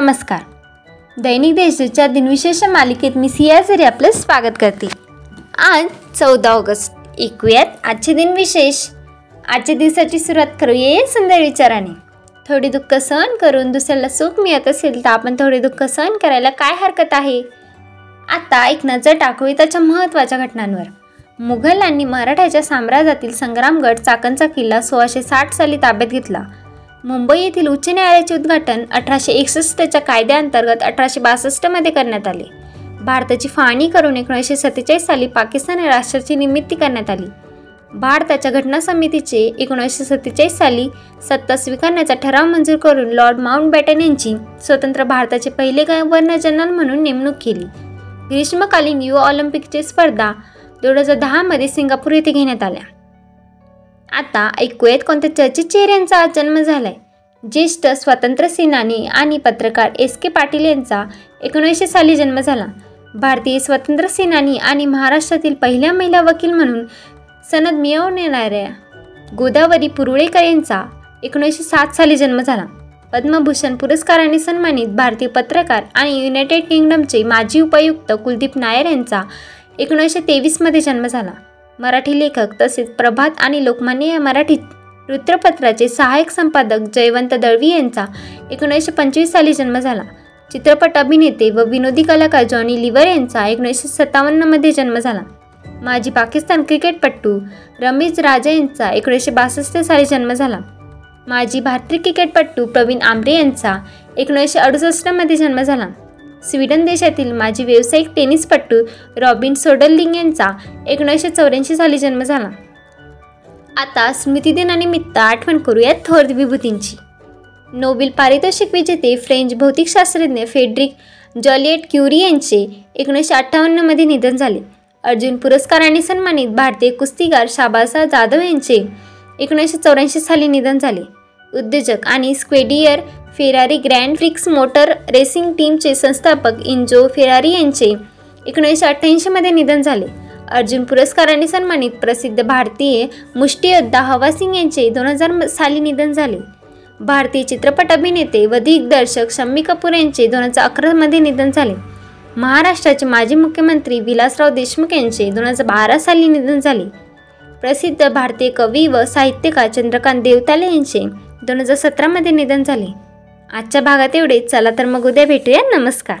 नमस्कार. दैनिक देशच्या दिनविशेष मालिकेत मी सिया झरी आपलं स्वागत करते. आज चौदा ऑगस्ट. ऐकूयात आजचे दिनविशेष. आजच्या दिवसाची सुरुवात करूया या सुंदर विचाराने. थोडी दुःख सहन करून दुसऱ्याला सुख मिळत असेल तर आपण थोडे दुःख सहन करायला काय हरकत आहे? आता एक नजर टाकूया त्याच्या महत्त्वाच्या घटनांवर. मुघलांनी मराठ्याच्या साम्राज्यातील संग्रामगड चाकणचा किल्ला सोळाशे साठ साली ताब्यात घेतला. मुंबई येथील उच्च न्यायालयाचे उद्घाटन अठराशे एकसष्टच्या कायद्याअंतर्गत अठराशे बासष्टमध्ये करण्यात आले. भारताची फाळणी करून एकोणीसशे सत्तेचाळीस साली पाकिस्तान या राष्ट्राची निमित्ती करण्यात आली. भारताच्या घटना समितीचे एकोणीसशे सत्तेचाळीस साली सत्ता स्वीकारण्याचा ठराव मंजूर करून लॉर्ड माउंट बॅटन यांची स्वतंत्र भारताचे पहिले गव्हर्नर जनरल म्हणून नेमणूक केली. ग्रीष्मकालीन युवा ऑलिम्पिकची स्पर्धा दोन हजार दहामध्ये सिंगापूर येथे घेण्यात आल्या. आता ऐकूयात कोणत्या चर्चित चेहऱ्यांचा आज जन्म झालाय. ज्येष्ठ स्वातंत्र्य सेनानी आणि पत्रकार एस के पाटील यांचा एकोणीसशे साली जन्म झाला. भारतीय स्वातंत्र्य सेनानी आणि महाराष्ट्रातील पहिल्या महिला वकील म्हणून सनद मिळवणाऱ्या गोदावरी पुरुळेकर यांचा एकोणीसशे सात साली जन्म झाला. पद्मभूषण पुरस्काराने सन्मानित भारतीय पत्रकार आणि युनायटेड किंगडमचे माजी उपायुक्त कुलदीप नायर यांचा एकोणीसशे तेवीसमध्ये जन्म झाला. मराठी लेखक तसेच प्रभात आणि लोकमान्य या मराठीत वृत्तपत्राचे सहाय्यक संपादक जयवंत दळवी यांचा एकोणीसशे पंचवीस साली जन्म झाला. चित्रपट अभिनेते व विनोदी कलाकार जॉनी लिव्हर यांचा एकोणीसशे सत्तावन्नमध्ये जन्म झाला. माजी पाकिस्तान क्रिकेटपटू रमेश राजा यांचा एकोणीसशे बासष्ट साली जन्म झाला. माजी भारतीय क्रिकेटपटू प्रवीण आमरे यांचा एकोणीसशे अडुसष्टमध्ये जन्म झाला. स्वीडन देशातील माजी व्यावसायिक टेनिसपटू रॉबिन सोडललिंग यांचा एकोणीसशे चौऱ्याऐंशी साली जन्म झाला. आता स्मृतिदिनानिमित्त आठवण करूयात थोर विभूतींची. नोबेल पारितोषिक विजेते फ्रेंच भौतिकशास्त्रज्ञ फेड्रिक जॉलिएट क्युरी यांचे एकोणीसशे अठ्ठावन्नमध्ये निधन झाले. अर्जुन पुरस्काराने सन्मानित भारतीय कुस्तीगार शाबासा जाधव यांचे एकोणीसशे चौऱ्याऐंशी साली निधन झाले. उद्योजक आणि स्क्वेडियर Ferrari grand prix motor racing टीमचे संस्थापक इंजो फेरारी यांचे एकोणीसशे अठ्ठ्याऐंशीमध्ये निधन झाले. अर्जुन पुरस्काराने सन्मानित प्रसिद्ध भारतीय मुष्टियोद्धा हवा सिंग यांचे दोन हजार साली निधन झाले. भारतीय चित्रपट अभिनेते व दिग्दर्शक शम्मी कपूर यांचे दोन हजार अकरामध्ये निधन झाले. महाराष्ट्राचे माजी मुख्यमंत्री विलासराव देशमुख यांचे दोन हजार बारा साली निधन झाले. प्रसिद्ध भारतीय कवी व साहित्यकार चंद्रकांत देवताले यांचे दोन हजार सतरामध्ये निधन झाले. आजच्या भागात एवढे चला तर मग उद्या भेटूया. नमस्कार.